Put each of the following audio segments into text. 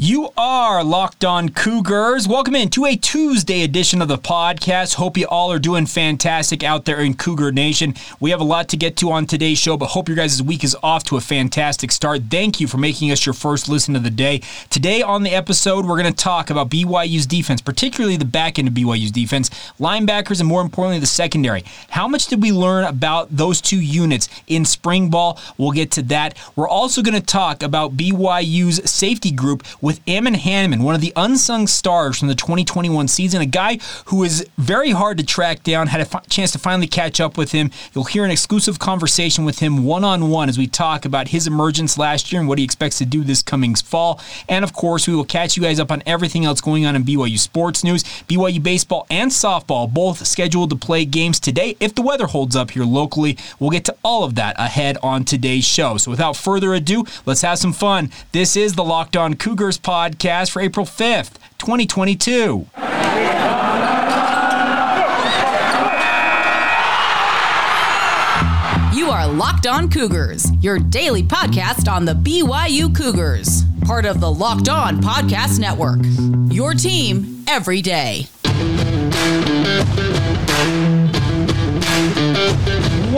You are locked on Cougars. Welcome in to a Tuesday edition of the podcast. Hope you all are doing fantastic out there in Cougar Nation. We have a lot to get to on today's show, but hope your guys' week is off to a fantastic start. Thank you for making us your first listen of the day. Today on the episode, we're going to talk about BYU's defense, particularly the back end of BYU's defense, linebackers, and more importantly, the secondary. How much did we learn about those two units in spring ball? We'll get to that. We're also going to talk about BYU's safety group with Ammon Hannemann, one of the unsung stars from the 2021 season, a guy who is very hard to track down. Had a f- chance to finally catch up with him. You'll hear an exclusive conversation with him one on one as we talk about his emergence last year and what he expects to do this coming fall. And of course, we will catch you guys up on everything else going on in BYU sports news. BYU baseball and softball both scheduled to play games today if the weather holds up here locally. We'll get to all of that ahead on today's show. So without further ado, let's have some fun. This is the Locked On Cougars podcast for April 5th, 2022. You are Locked On Cougars, your daily podcast on the BYU Cougars, part of the Locked On Podcast Network. Your team every day.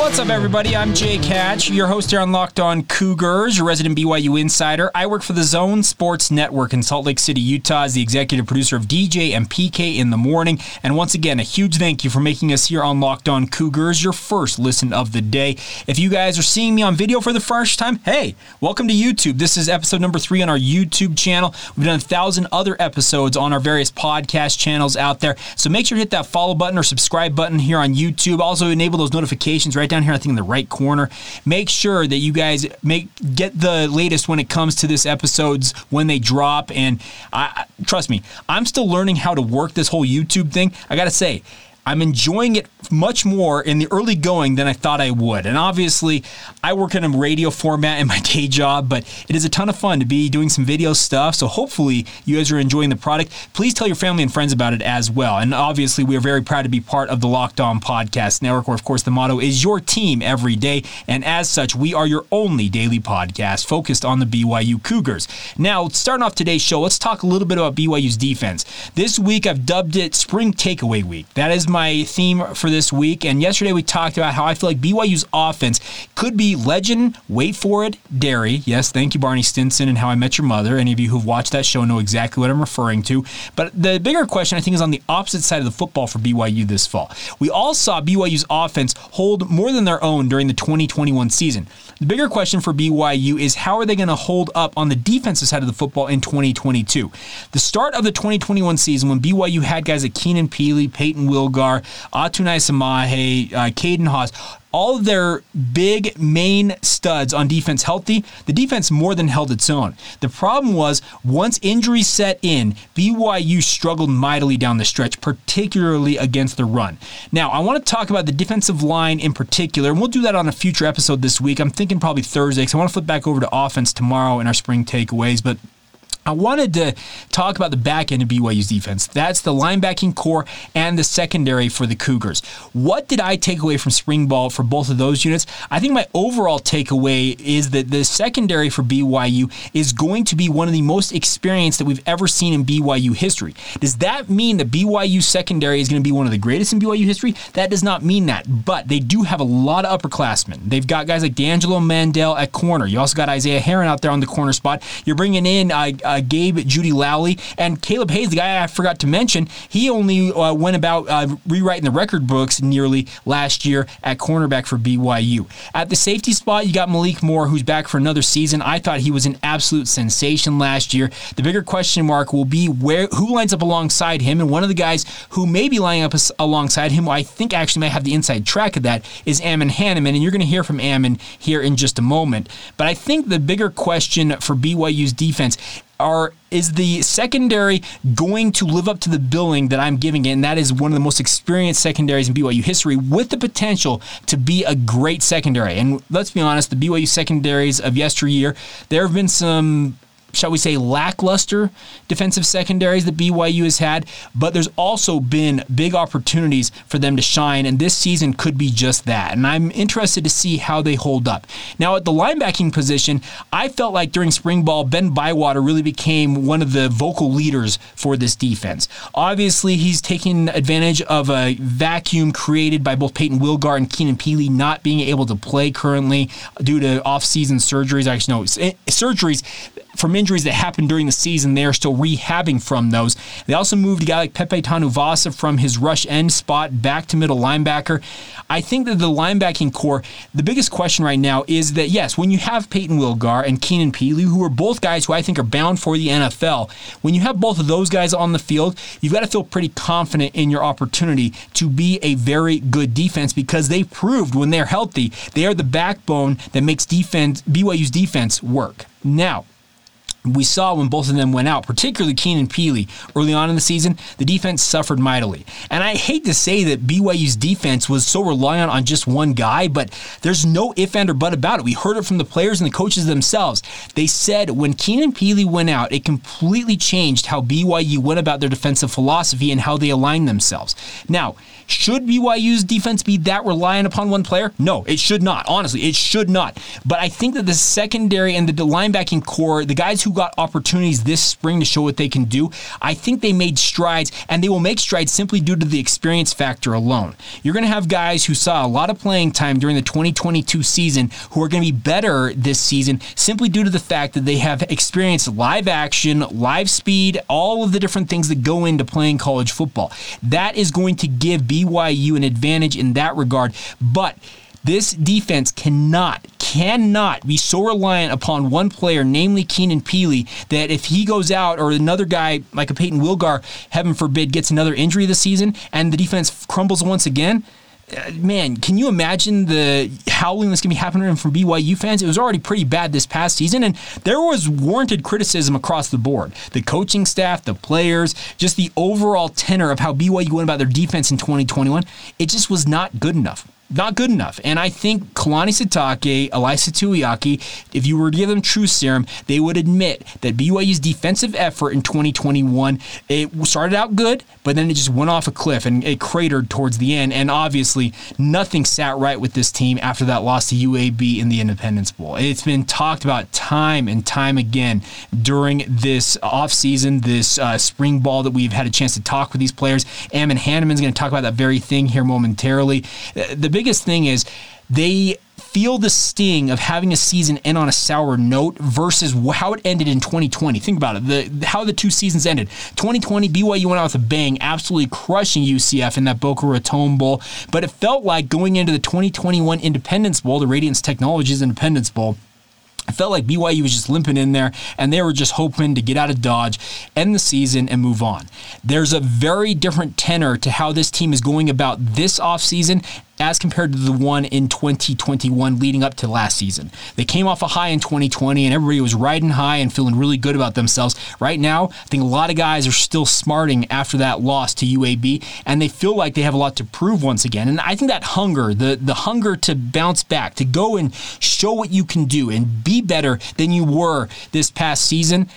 What's up, everybody? I'm Jake Hatch, your host here on Locked On Cougars, your resident BYU insider. I work for the Zone Sports Network in Salt Lake City, Utah, as the executive producer of DJ and PK in the morning. And once again, a huge thank you for making us here on Locked On Cougars your first listen of the day. If you guys are seeing me on video for the first time, hey, welcome to YouTube. This is episode number three on our YouTube channel. We've done a thousand other episodes on our various podcast channels out there. So make sure to hit that follow button or subscribe button here on YouTube. Also, enable those notifications right down here, I think in the right corner. Make sure that you guys make get the latest when it comes to this episodes when they drop. And I, trust me, I'm still learning how to work this whole YouTube thing. I gotta say. I'm enjoying it much more in the early going than I thought I would. And obviously, I work in a radio format in my day job, but it is a ton of fun to be doing some video stuff. So hopefully, you guys are enjoying the product. Please tell your family and friends about it as well. And obviously, we are very proud to be part of the Locked On Podcast Network, where, of course, the motto is your team every day. And as such, we are your only daily podcast focused on the BYU Cougars. Now, starting off today's show, let's talk a little bit about BYU's defense. This week, I've dubbed it Spring Takeaway Week. That is my theme for this week. And yesterday we talked about how I feel like BYU's offense could be legend, wait for it, dairy. Yes, thank you, Barney Stinson, and How I Met Your Mother. Any of you who've watched that show know exactly what I'm referring to. But the bigger question, I think, is on the opposite side of the football for BYU this fall. We all saw BYU's offense hold more than their own during the 2021 season. The bigger question for BYU is how are they going to hold up on the defensive side of the football in 2022? The start of the 2021 season, when BYU had guys like Keenan Pili, Payton Wilgar, Atunaisa Mahe, uh, Caden Haws, all their big main studs on defense healthy, the defense more than held its own. The problem was once injuries set in, BYU struggled mightily down the stretch, particularly against the run. Now, I want to talk about the defensive line in particular, and we'll do that on a future episode this week. I'm thinking probably Thursday, because I want to flip back over to offense tomorrow in our spring takeaways, but I wanted to talk about the back end of BYU's defense. That's the linebacking core and the secondary for the Cougars. What did I take away from spring ball for both of those units? I think my overall takeaway is that the secondary for BYU is going to be one of the most experienced that we've ever seen in BYU history. Does that mean that BYU secondary is going to be one of the greatest in BYU history? That does not mean that, but they do have a lot of upperclassmen. They've got guys like D'Angelo Mandell at corner. You also got Isaiah Heron out there on the corner spot. You're bringing in uh, uh, Gabe Jeudy-Lally, and Kaleb Hayes, the guy I forgot to mention, he only uh, went about uh, rewriting the record books nearly last year at cornerback for BYU. At the safety spot, you got Malik Moore, who's back for another season. I thought he was an absolute sensation last year. The bigger question mark will be where who lines up alongside him, and one of the guys who may be lining up alongside him, I think actually might have the inside track of that, is Ammon Hannemann, and you're going to hear from Ammon here in just a moment. But I think the bigger question for BYU's defense are is the secondary going to live up to the billing that I'm giving it? And that is one of the most experienced secondaries in BYU history with the potential to be a great secondary. And let's be honest, the BYU secondaries of yesteryear, there have been some shall we say, lackluster defensive secondaries that BYU has had, but there's also been big opportunities for them to shine, and this season could be just that. And I'm interested to see how they hold up. Now, at the linebacking position, I felt like during spring ball, Ben Bywater really became one of the vocal leaders for this defense. Obviously, he's taking advantage of a vacuum created by both Payton Wilgar and Keenan Pili not being able to play currently due to off-season surgeries. Actually, no, eh, surgeries from injuries that happened during the season. They are still rehabbing from those. They also moved a guy like Pepe Tanuvasa from his rush end spot back to middle linebacker. I think that the linebacking core, the biggest question right now is that, yes, when you have Payton Wilgar and Keenan Pili, who are both guys who I think are bound for the NFL, when you have both of those guys on the field, you've got to feel pretty confident in your opportunity to be a very good defense because they proved when they're healthy, they are the backbone that makes defense BYU's defense work. Now, we saw when both of them went out, particularly Keenan Pili, early on in the season, the defense suffered mightily. And I hate to say that BYU's defense was so reliant on just one guy, but there's no if and or but about it. We heard it from the players and the coaches themselves. They said when Keenan Pili went out, it completely changed how BYU went about their defensive philosophy and how they aligned themselves. Now, should BYU's defense be that reliant upon one player? No, it should not. Honestly, it should not. But I think that the secondary and the linebacking core, the guys who got opportunities this spring to show what they can do, I think they made strides, and they will make strides simply due to the experience factor alone. You're going to have guys who saw a lot of playing time during the 2022 season who are going to be better this season simply due to the fact that they have experienced live action, live speed, all of the different things that go into playing college football. That is going to give BYU BYU an advantage in that regard. But this defense cannot, cannot be so reliant upon one player, namely Keenan Pili, that if he goes out or another guy like a Payton Wilgar, heaven forbid, gets another injury this season and the defense crumbles once again, uh, man, can you imagine the howling that's going to be happening from BYU fans? It was already pretty bad this past season, and there was warranted criticism across the board. The coaching staff, the players, just the overall tenor of how BYU went about their defense in 2021, it just was not good enough not good enough. And I think Kalani Sitake, Ilaisa Tuiaki, if you were to give them true serum, they would admit that BYU's defensive effort in 2021, it started out good, but then it just went off a cliff and it cratered towards the end. And obviously, nothing sat right with this team after that loss to UAB in the Independence Bowl. It's been talked about time and time again during this offseason, this uh, spring ball that we've had a chance to talk with these players. Ammon Hannemann's going to talk about that very thing here momentarily. The big biggest thing is they feel the sting of having a season end on a sour note versus how it ended in 2020. Think about it, the how the two seasons ended. 2020, BYU went out with a bang, absolutely crushing UCF in that Boca Raton Bowl. But it felt like going into the 2021 Independence Bowl, the Radiance Technologies Independence Bowl. it felt like BYU was just limping in there and they were just hoping to get out of Dodge, end the season, and move on. There's a very different tenor to how this team is going about this offseason as compared to the one in 2021 leading up to last season. They came off a high in 2020 and everybody was riding high and feeling really good about themselves. Right now, I think a lot of guys are still smarting after that loss to UAB and they feel like they have a lot to prove once again. And I think that hunger, the, the hunger to bounce back, to go and show what you can do and be better than you were this past season,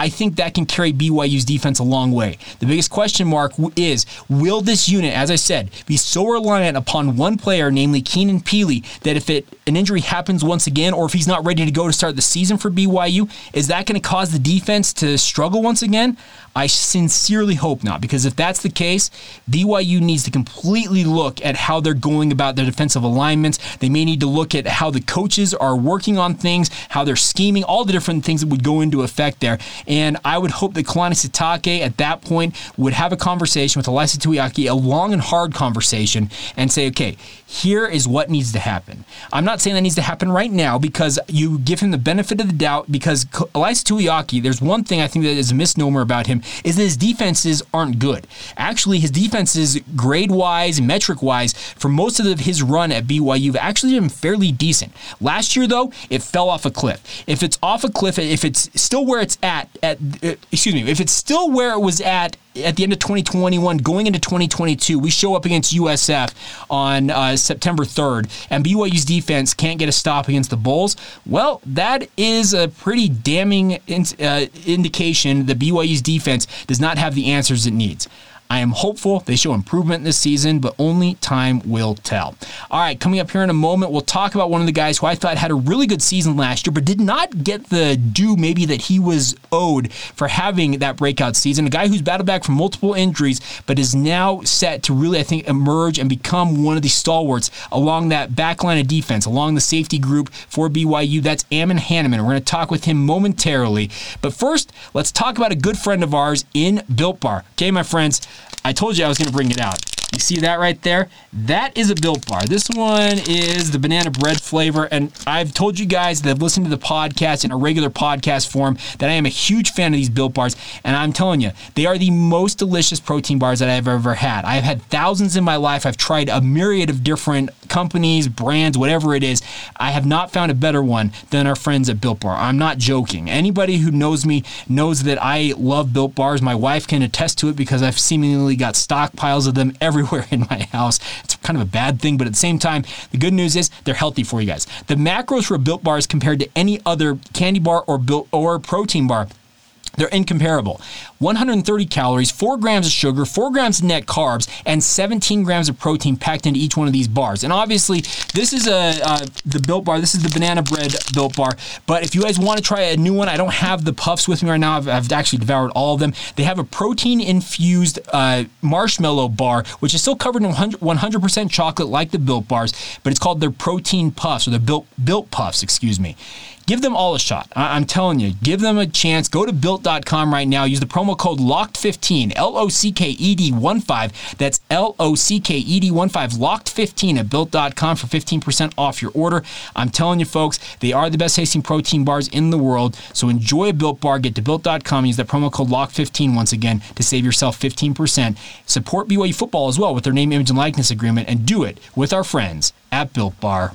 I think that can carry BYU's defense a long way. The biggest question mark is will this unit, as I said, be so reliant upon one player, namely Keenan Pili, that if it an injury happens once again, or if he's not ready to go to start the season for BYU, is that going to cause the defense to struggle once again? I sincerely hope not, because if that's the case, BYU needs to completely look at how they're going about their defensive alignments. They may need to look at how the coaches are working on things, how they're scheming, all the different things that would go into effect there. And I would hope that Kalani Sitake at that point would have a conversation with Ilaisa Tuiaki, a long and hard conversation, and say, okay, here is what needs to happen. I'm not saying that needs to happen right now because you give him the benefit of the doubt because Ilaisa Tuiaki, there's one thing I think that is a misnomer about him is that his defenses aren't good. Actually, his defenses, grade wise, metric wise, for most of his run at BYU, have actually been fairly decent. Last year, though, it fell off a cliff. If it's off a cliff, if it's still where it's at, at uh, excuse me, if it's still where it was at at the end of 2021, going into 2022, we show up against USF on uh, September 3rd, and BYU's defense can't get a stop against the Bulls. Well, that is a pretty damning in, uh, indication that BYU's defense does not have the answers it needs. I am hopeful they show improvement this season, but only time will tell. All right, coming up here in a moment, we'll talk about one of the guys who I thought had a really good season last year, but did not get the due maybe that he was owed for having that breakout season. A guy who's battled back from multiple injuries, but is now set to really, I think, emerge and become one of the stalwarts along that back line of defense, along the safety group for BYU. That's Ammon Hannemann. We're going to talk with him momentarily. But first, let's talk about a good friend of ours in Built Bar. Okay, my friends. I told you I was going to bring it out. You see that right there? That is a Built Bar. This one is the banana bread flavor. And I've told you guys that have listened to the podcast in a regular podcast form that I am a huge fan of these Built Bars. And I'm telling you, they are the most delicious protein bars that I've ever had. I've had thousands in my life. I've tried a myriad of different companies, brands, whatever it is. I have not found a better one than our friends at Built Bar. I'm not joking. Anybody who knows me knows that I love Built Bars. My wife can attest to it because I've seemingly got stockpiles of them everywhere in my house. It's kind of a bad thing, but at the same time, the good news is they're healthy for you guys. The macros for built Bars compared to any other candy bar or built or protein bar they're incomparable. 130 calories, 4 grams of sugar, 4 grams of net carbs, and 17 grams of protein packed into each one of these bars. And obviously, this is a uh, the Built Bar. This is the banana bread Built Bar. But if you guys want to try a new one, I don't have the puffs with me right now. I've, I've actually devoured all of them. They have a protein infused uh, marshmallow bar, which is still covered in 100, 100% chocolate like the Built Bars, but it's called their protein puffs or the Built Built Puffs, excuse me. Give them all a shot. I- am telling you, give them a chance. Go to built.com right now. Use the promo code LOCKED15, L O C K E D 1 5. That's L O C K E D 1 5, LOCKED15 at built.com for 15% off your order. I'm telling you, folks, they are the best tasting protein bars in the world. So enjoy a built bar. Get to built.com. Use that promo code LOCKED15 once again to save yourself 15%. Support BYU football as well with their name, image, and likeness agreement, and do it with our friends at Built Bar.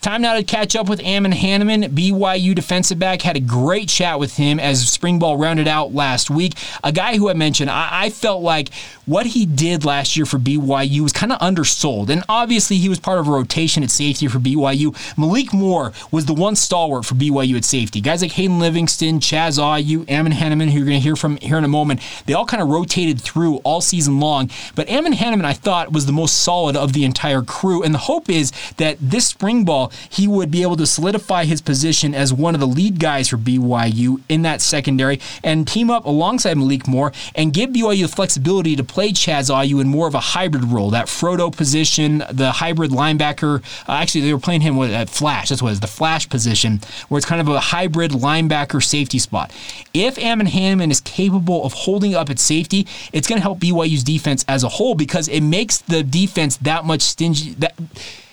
Time now to catch up with Ammon Hannemann, BYU defensive back. Had a great chat with him as spring ball rounded out last week. A guy who I mentioned, I, I felt like what he did last year for BYU was kind of undersold. And obviously, he was part of a rotation at safety for BYU. Malik Moore was the one stalwart for BYU at safety. Guys like Hayden Livingston, Chaz Ayu, Ammon Hannemann, who you're going to hear from here in a moment, they all kind of rotated through all season long. But Ammon Hannemann, I thought, was the most solid of the entire crew. And the hope is that this spring ball, he would be able to solidify his position as one of the lead guys for BYU in that secondary and team up alongside Malik Moore and give BYU the flexibility to play Chaz Ayu in more of a hybrid role, that Frodo position, the hybrid linebacker. Uh, actually, they were playing him with at flash. That's what it is, the flash position, where it's kind of a hybrid linebacker safety spot. If Ammon Hannemann is capable of holding up at safety, it's going to help BYU's defense as a whole because it makes the defense that much stingy. That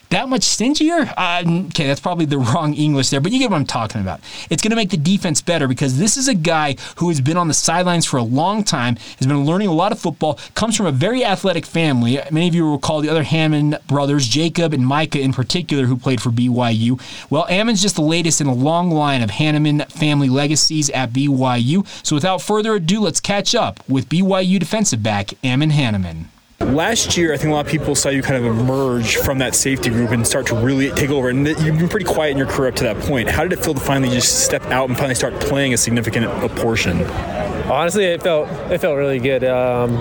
that much stingier? Uh, okay, that's probably the wrong English there, but you get what I'm talking about. It's going to make the defense better because this is a guy who has been on the sidelines for a long time, has been learning a lot of football, comes from a very athletic family. Many of you will recall the other Hannemann brothers, Jacob and Micah in particular, who played for BYU. Well, Ammon's just the latest in a long line of Hannemann family legacies at BYU. So without further ado, let's catch up with BYU defensive back Ammon Hannemann. Last year, I think a lot of people saw you kind of emerge from that safety group and start to really take over. And you've been pretty quiet in your career up to that point. How did it feel to finally just step out and finally start playing a significant portion? Honestly, it felt it felt really good. Um,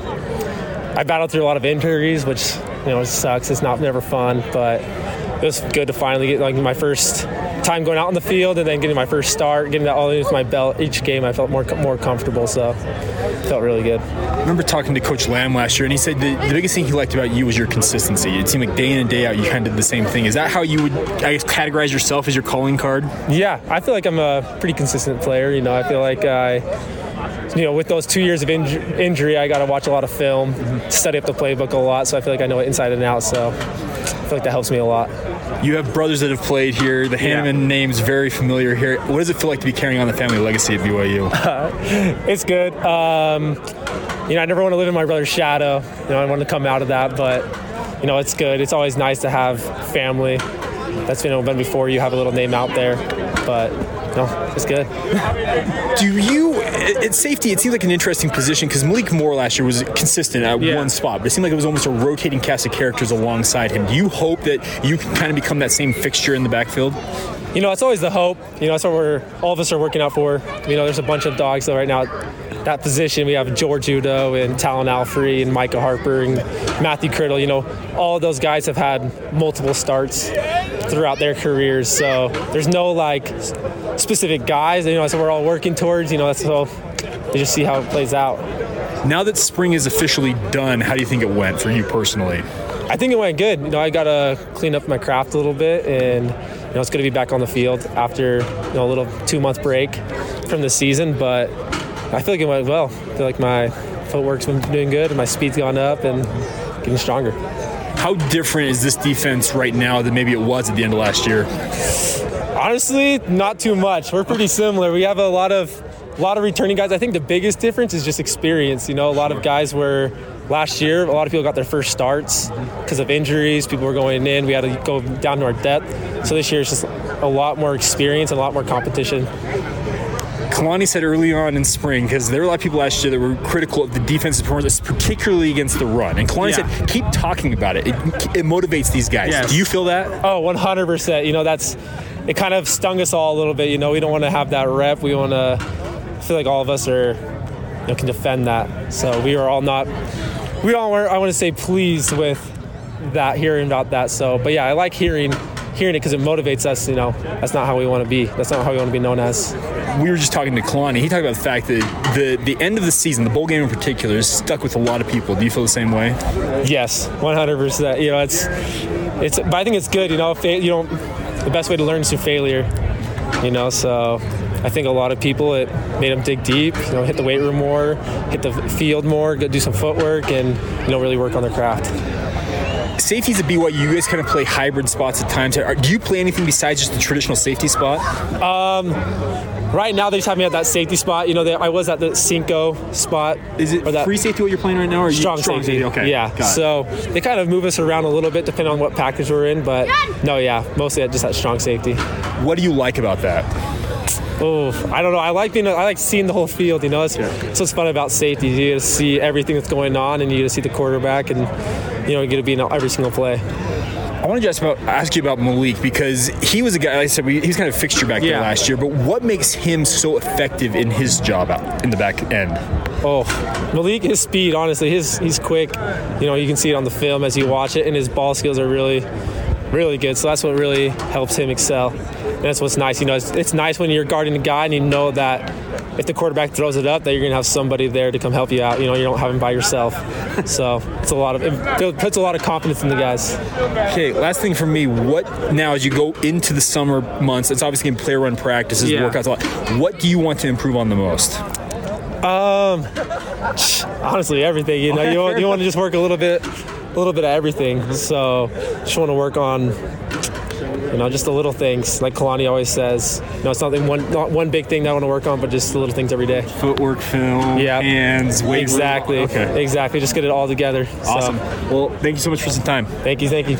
I battled through a lot of injuries, which you know sucks. It's not never fun, but it was good to finally get like my first time going out on the field and then getting my first start, getting that all into my belt each game. I felt more more comfortable, so felt really good. I remember talking to Coach Lamb last year, and he said the, the biggest thing he liked about you was your consistency. It seemed like day in and day out you kind of did the same thing. Is that how you would, I guess, categorize yourself as your calling card? Yeah, I feel like I'm a pretty consistent player. You know, I feel like I you know, with those two years of inj- injury, I got to watch a lot of film, study up the playbook a lot, so I feel like I know it inside and out. So I feel like that helps me a lot. You have brothers that have played here. The Hannemann yeah. name's very familiar here. What does it feel like to be carrying on the family legacy at BYU? it's good. Um, you know, I never want to live in my brother's shadow. You know, I want to come out of that, but you know, it's good. It's always nice to have family that's been, been before you have a little name out there, but no, it's good. Do you, at safety, it seems like an interesting position because Malik Moore last year was consistent at yeah. one spot, but it seemed like it was almost a rotating cast of characters alongside him. Do you hope that you can kind of become that same fixture in the backfield? You know, it's always the hope. You know, that's what we're all of us are working out for. You know, there's a bunch of dogs though right now. That position, we have George Udo and Talan Alfrey and Micah Harper and Matthew Criddle. You know, all of those guys have had multiple starts throughout their careers. So there's no like specific guys. You know, so we're all working towards. You know, that's all. you just see how it plays out. Now that spring is officially done, how do you think it went for you personally? I think it went good. You know, I got to clean up my craft a little bit, and you know, it's going to be back on the field after you know a little two month break from the season. But I feel like it went well. I feel like my footwork's been doing good, and my speed's gone up, and getting stronger. How different is this defense right now than maybe it was at the end of last year? Honestly, not too much. We're pretty similar. We have a lot of a lot of returning guys. I think the biggest difference is just experience. You know, a lot of guys were last year. A lot of people got their first starts because of injuries. People were going in. We had to go down to our depth. So this year it's just a lot more experience and a lot more competition. Kalani said early on in spring, because there were a lot of people last year that were critical of the defensive performance, particularly against the run. And Kalani yeah. said, keep talking about it. It, it motivates these guys. Yes. Do you feel that? Oh, 100%. You know, that's, it kind of stung us all a little bit. You know, we don't want to have that rep. We want to feel like all of us are, you know, can defend that. So we are all not, we all were, I want to say, pleased with that, hearing about that. So, but yeah, I like hearing hearing it because it motivates us. You know, that's not how we want to be. That's not how we want to be known as. We were just talking to Kalani. He talked about the fact that the the end of the season, the bowl game in particular, is stuck with a lot of people. Do you feel the same way? Yes, 100. percent You know, it's it's. But I think it's good. You know, if you don't, the best way to learn is through failure. You know, so I think a lot of people it made them dig deep, you know, hit the weight room more, hit the field more, go do some footwork, and you know, really work on their craft safeties at BYU, you guys kind of play hybrid spots at times. Do you play anything besides just the traditional safety spot? Um, right now, they just have me at that safety spot. You know, they, I was at the Cinco spot. Is it that free safety what you're playing right now, or strong, strong safety? safety? Okay, yeah. So they kind of move us around a little bit depending on what package we're in, but no, yeah, mostly just that strong safety. What do you like about that? Oh, I don't know. I like being. I like seeing the whole field. You know, it's, yeah. it's what's fun about safety. You get to see everything that's going on, and you get to see the quarterback, and you know, you get to be in every single play. I want to just about, ask you about Malik because he was a guy. Like I said, he was kind of fixture back yeah. there last year. But what makes him so effective in his job out in the back end? Oh, Malik, his speed. Honestly, his he's quick. You know, you can see it on the film as you watch it, and his ball skills are really, really good. So that's what really helps him excel. And that's what's nice. You know, it's, it's nice when you're guarding a guy and you know that if the quarterback throws it up, that you're going to have somebody there to come help you out. You know, you don't have him by yourself. So it's a lot of it puts a lot of confidence in the guys. Okay, last thing for me. What now as you go into the summer months? It's obviously to player run practices, yeah. workouts a lot. What do you want to improve on the most? Um, honestly, everything. You know, you want, you want to just work a little bit, a little bit of everything. So, just want to work on You know, just the little things, like Kalani always says. You know, it's something one not one big thing that I want to work on, but just the little things every day. Footwork, film, Yeah. hands, weight. Exactly. Okay. Exactly. Just get it all together. So, Awesome. Well, thank you so much for some time. thank you. Thank you.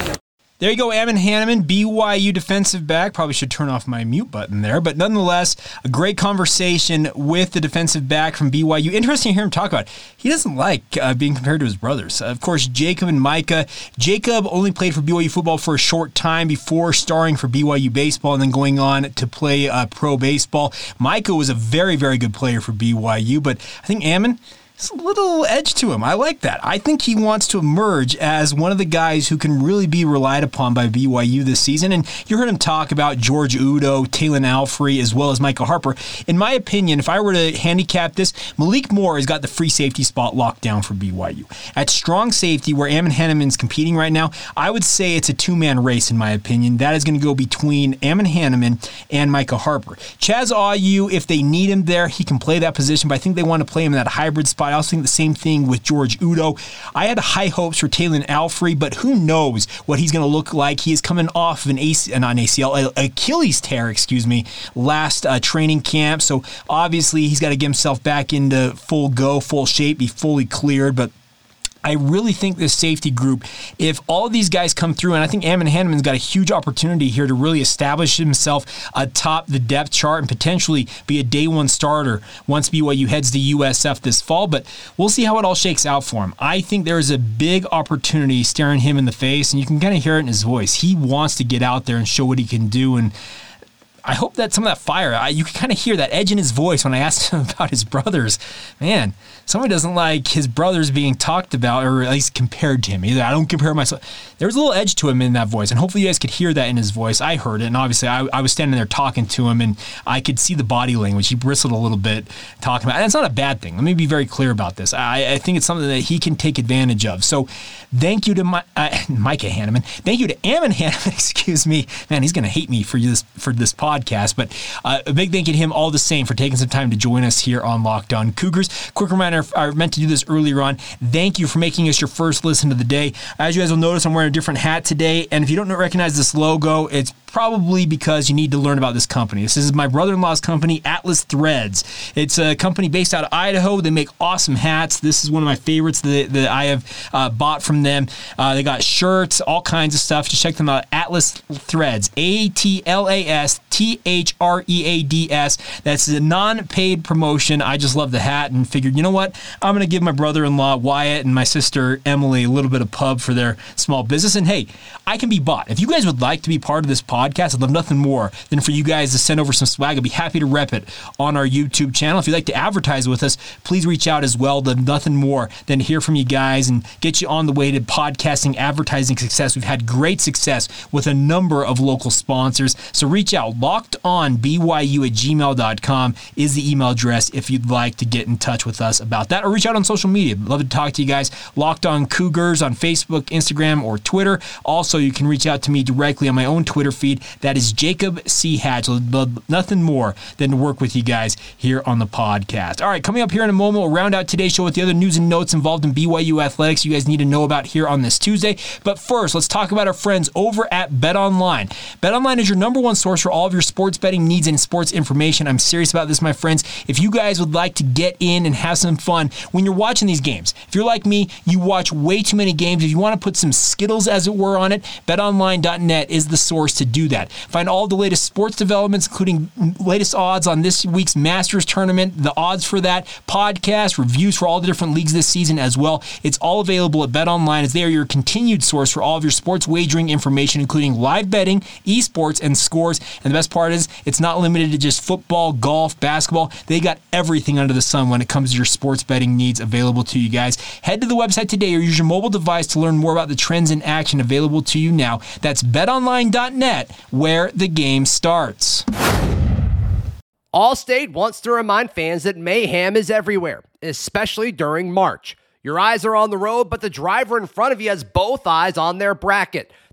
There you go, Evan Hannemann, BYU defensive back. Probably should turn off my mute button there, but nonetheless, a great conversation with the defensive back from BYU. Interesting to hear him talk about. it. He doesn't like uh, being compared to his brothers. of course, Jacob and Micah. Jacob only played for BYU football for a short time before starring for BYU baseball and then going on to play uh, pro baseball. Micah was a very, very good player for BYU, but I think Ammon. It's a little edge to him. I like that. I think he wants to emerge as one of the guys who can really be relied upon by BYU this season. And you heard him talk about George Udo, Talan Alfrey, as well as Michael Harper. In my opinion, if I were to handicap this, Malik Moore has got the free safety spot locked down for BYU. At strong safety, where Ammon Hannemann's competing right now, I would say it's a two man race, in my opinion. That is going to go between Ammon Hannemann and Michael Harper. Chaz Ayu, if they need him there, he can play that position, but I think they want to play him in that hybrid spot. Also think the same thing with George Udo. I had high hopes for Talan Alfrey, but who knows what he's going to look like. He is coming off of an AC, not an ACL, Achilles tear, excuse me, last uh, training camp. So obviously he's got to get himself back into full go, full shape, be fully cleared. But I really think this safety group, if all these guys come through, and I think Ammon Hannemann's got a huge opportunity here to really establish himself atop the depth chart and potentially be a day one starter once BYU heads to USF this fall. But we'll see how it all shakes out for him. I think there is a big opportunity staring him in the face, and you can kind of hear it in his voice. He wants to get out there and show what he can do. And I hope that some of that fire, I, you can kind of hear that edge in his voice when I asked him about his brothers. Man, somebody doesn't like his brothers being talked about or at least compared to him. Either I don't compare myself. There's a little edge to him in that voice, and hopefully you guys could hear that in his voice. I heard it, and obviously I, I was standing there talking to him, and I could see the body language. He bristled a little bit talking about. And it's not a bad thing. Let me be very clear about this. I, I think it's something that he can take advantage of. So, thank you to my, uh, Micah Hannemann. Thank you to Ammon Hannemann. Excuse me, man. He's gonna hate me for this for this podcast, but uh, a big thank you to him all the same for taking some time to join us here on Locked On Cougars. Quick reminder: I meant to do this earlier on. Thank you for making us your first listen of the day. As you guys will notice, I'm wearing a different hat today, and if you don't recognize this logo, it's probably because you need to learn about this company. This is my brother-in-law's company, Atlas Threads. It's a company based out of Idaho. They make awesome hats. This is one of my favorites that, that I have uh, bought from them. Uh, they got shirts, all kinds of stuff. Just check them out. Atlas Threads, A T L A S T H R E A D S. That's a non-paid promotion. I just love the hat and figured, you know what? I'm going to give my brother-in-law Wyatt and my sister Emily a little bit of pub for their small business. And hey, I can be bought. If you guys would like to be part of this podcast, I'd love nothing more than for you guys to send over some swag. I'd be happy to rep it on our YouTube channel. If you'd like to advertise with us, please reach out as well. Love nothing more than hear from you guys and get you on the way to podcasting advertising success. We've had great success with a number of local sponsors. So reach out. Locked on BYU at gmail.com is the email address if you'd like to get in touch with us about that or reach out on social media. Love to talk to you guys. Locked on Cougars on Facebook, Instagram, or Twitter. Also, you can reach out to me directly on my own Twitter feed. That is Jacob C. Hatch. Nothing more than to work with you guys here on the podcast. All right, coming up here in a moment, we'll round out today's show with the other news and notes involved in BYU athletics you guys need to know about here on this Tuesday. But first, let's talk about our friends over at Bet Online. Bet Online is your number one source for all of your sports betting needs and sports information. I'm serious about this, my friends. If you guys would like to get in and have some fun when you're watching these games, if you're like me, you watch way too many games. If you want to put some Skittles, as it were, on it, betonline.net is the source to do that. Find all the latest sports developments, including latest odds on this week's Masters tournament, the odds for that, podcast, reviews for all the different leagues this season as well. It's all available at BetOnline as they are your continued source for all of your sports wagering information, including live betting, esports, and scores. And the best part is it's not limited to just football, golf, basketball. They got everything under the sun when it comes to your sports betting needs available to you guys. Head to the website today or use your mobile device to learn more about the trends in action available to you now. That's betonline.net where the game starts. Allstate wants to remind fans that mayhem is everywhere, especially during March. Your eyes are on the road, but the driver in front of you has both eyes on their bracket.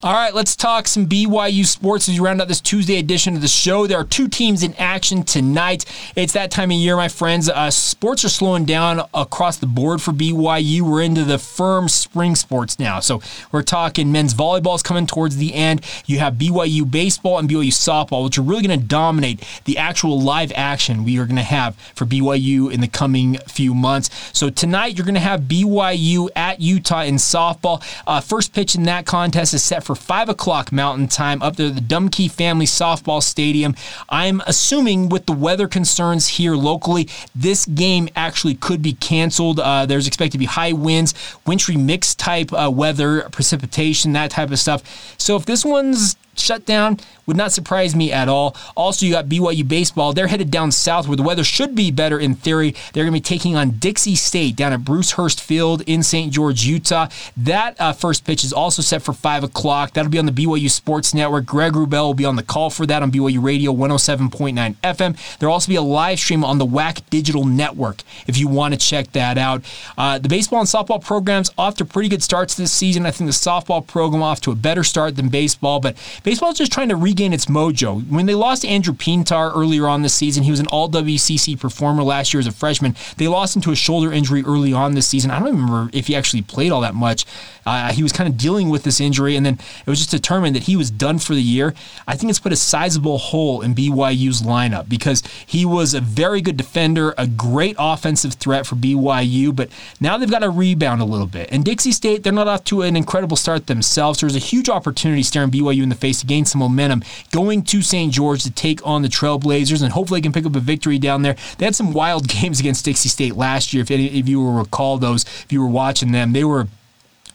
All right, let's talk some BYU sports as we round out this Tuesday edition of the show. There are two teams in action tonight. It's that time of year, my friends. Uh, sports are slowing down across the board for BYU. We're into the firm spring sports now. So we're talking men's volleyball is coming towards the end. You have BYU baseball and BYU softball, which are really going to dominate the actual live action we are going to have for BYU in the coming few months. So tonight, you're going to have BYU at Utah in softball. Uh, first pitch in that contest is set for 5 o'clock Mountain Time up there at the Dumke Family Softball Stadium. I'm assuming with the weather concerns here locally, this game actually could be canceled. Uh, there's expected to be high winds, wintry mix type uh, weather, precipitation, that type of stuff. So if this one's shut down would not surprise me at all. Also, you got BYU baseball. They're headed down south where the weather should be better in theory. They're going to be taking on Dixie State down at Bruce Hurst Field in St. George, Utah. That uh, first pitch is also set for 5 o'clock. That'll be on the BYU Sports Network. Greg Wrubell will be on the call for that on BYU Radio 107.9 FM. There'll also be a live stream on the WAC Digital Network if you want to check that out. Uh, the baseball and softball programs off to pretty good starts this season. I think the softball program off to a better start than baseball, but Baseball's just trying to regain its mojo. When they lost Andrew Pintar earlier on this season, he was an all WCC performer last year as a freshman. They lost him to a shoulder injury early on this season. I don't remember if he actually played all that much. Uh, he was kind of dealing with this injury, and then it was just determined that he was done for the year. I think it's put a sizable hole in BYU's lineup because he was a very good defender, a great offensive threat for BYU, but now they've got to rebound a little bit. And Dixie State, they're not off to an incredible start themselves. There's a huge opportunity staring BYU in the face to gain some momentum going to St. George to take on the Trailblazers, and hopefully they can pick up a victory down there. They had some wild games against Dixie State last year. If any of you will recall those, if you were watching them, they were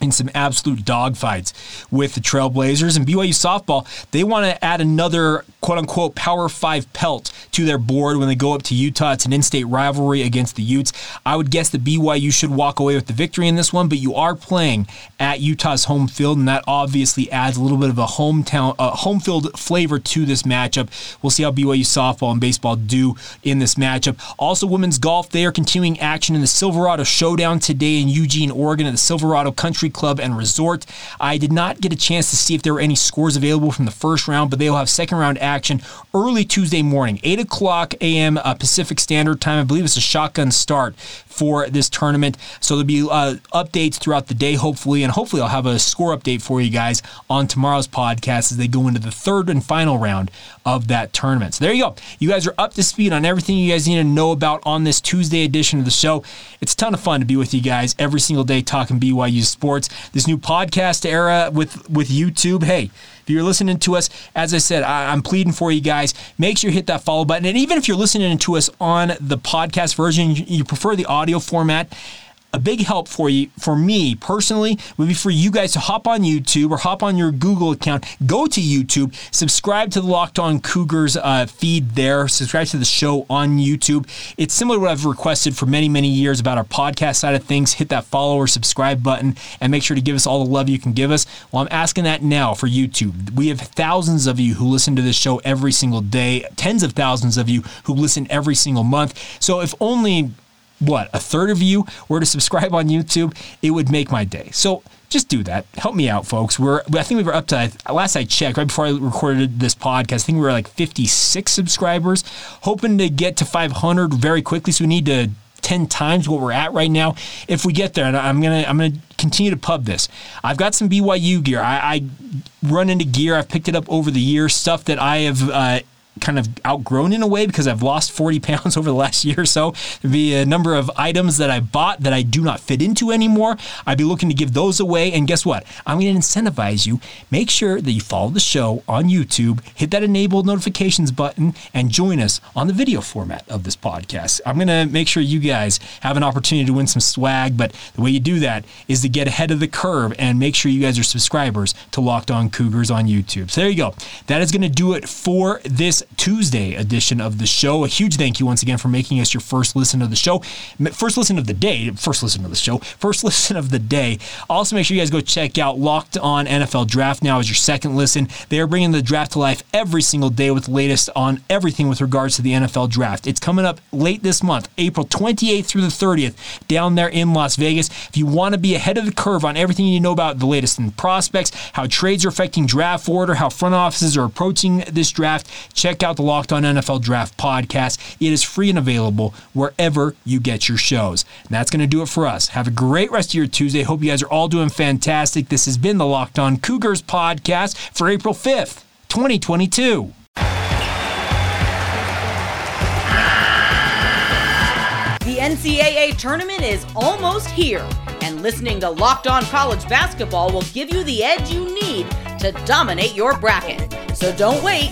in some absolute dogfights with the Trailblazers. And BYU softball, they want to add another quote unquote Power Five pelt to their board when they go up to Utah. It's an in state rivalry against the Utes. I would guess that BYU should walk away with the victory in this one, but you are playing at Utah's home field, and that obviously adds a little bit of a hometown, uh, home field flavor to this matchup. We'll see how BYU softball and baseball do in this matchup. Also, women's golf, they are continuing action in the Silverado Showdown today in Eugene, Oregon at the Silverado Country Club and Resort. I did not get a chance to see if there were any scores available from the first round, but they will have second round action early Tuesday morning, 8 o'clock a.m. Uh, Pacific Standard Time. I believe it's a shotgun start for this tournament. So there'll be uh, updates throughout the day, hopefully, and hopefully I'll have a score update for you guys on tomorrow's podcast as they go into the third and final round of that tournament. So there you go. You guys are up to speed on everything you guys need to know about on this Tuesday edition of the show. It's a ton of fun to be with you guys every single day talking BYU sports. This new podcast era with with YouTube. Hey, if you're listening to us, as I said, I, am pleading for you guys. Make sure you hit that follow button. And even if you're listening to us on the podcast version, you prefer the audio format, a big help for you, for me personally, would be for you guys to hop on YouTube or hop on your Google account, go to YouTube, subscribe to the Locked On Cougars uh, feed there, subscribe to the show on YouTube. It's similar to what I've requested for many, many years about our podcast side of things. Hit that follow or subscribe button and make sure to give us all the love you can give us. Well, I'm asking that now for YouTube. We have thousands of you who listen to this show every single day, tens of thousands of you who listen every single month. So if only what, a third of you were to subscribe on YouTube, it would make my day. So just do that. Help me out, folks. We're I think we were up to last I checked, right before I recorded this podcast, I think we were like 56 subscribers, hoping to get to 500 very quickly. So we need to 10 times what we're at right now. If we get there, and I'm gonna I'm gonna continue to pub this. I've got some BYU gear. I, I run into gear. I've picked it up over the years, stuff that I have uh, kind of outgrown in a way because I've lost 40 pounds over the last year or so. Be a uh, number of items that I bought that I do not fit into anymore. I'd be looking to give those away. And guess what? I'm going to incentivize you. Make sure that you follow the show on YouTube, hit that enable notifications button, and join us on the video format of this podcast. I'm going to make sure you guys have an opportunity to win some swag. But the way you do that is to get ahead of the curve and make sure you guys are subscribers to Locked On Cougars on YouTube. So there you go. That is going to do it for this Tuesday edition of the show. A huge thank you once again for making us your first listen of the show, first listen of the day, first listen of the show, first listen of the day. Also, make sure you guys go check out Locked On NFL Draft now as your second listen. They are bringing the draft to life every single day with the latest on everything with regards to the NFL draft. It's coming up late this month, April 28th through the 30th, down there in Las Vegas. If you want to be ahead of the curve on everything you know about the latest in prospects, how trades are affecting draft order, how front offices are approaching this draft, check out the Locked On NFL Draft podcast. It is free and available wherever you get your shows. And that's going to do it for us. Have a great rest of your Tuesday. Hope you guys are all doing fantastic. This has been the Locked On Cougars podcast for April 5th, 2022. The NCAA tournament is almost here, and listening to Locked On College Basketball will give you the edge you need to dominate your bracket. So don't wait.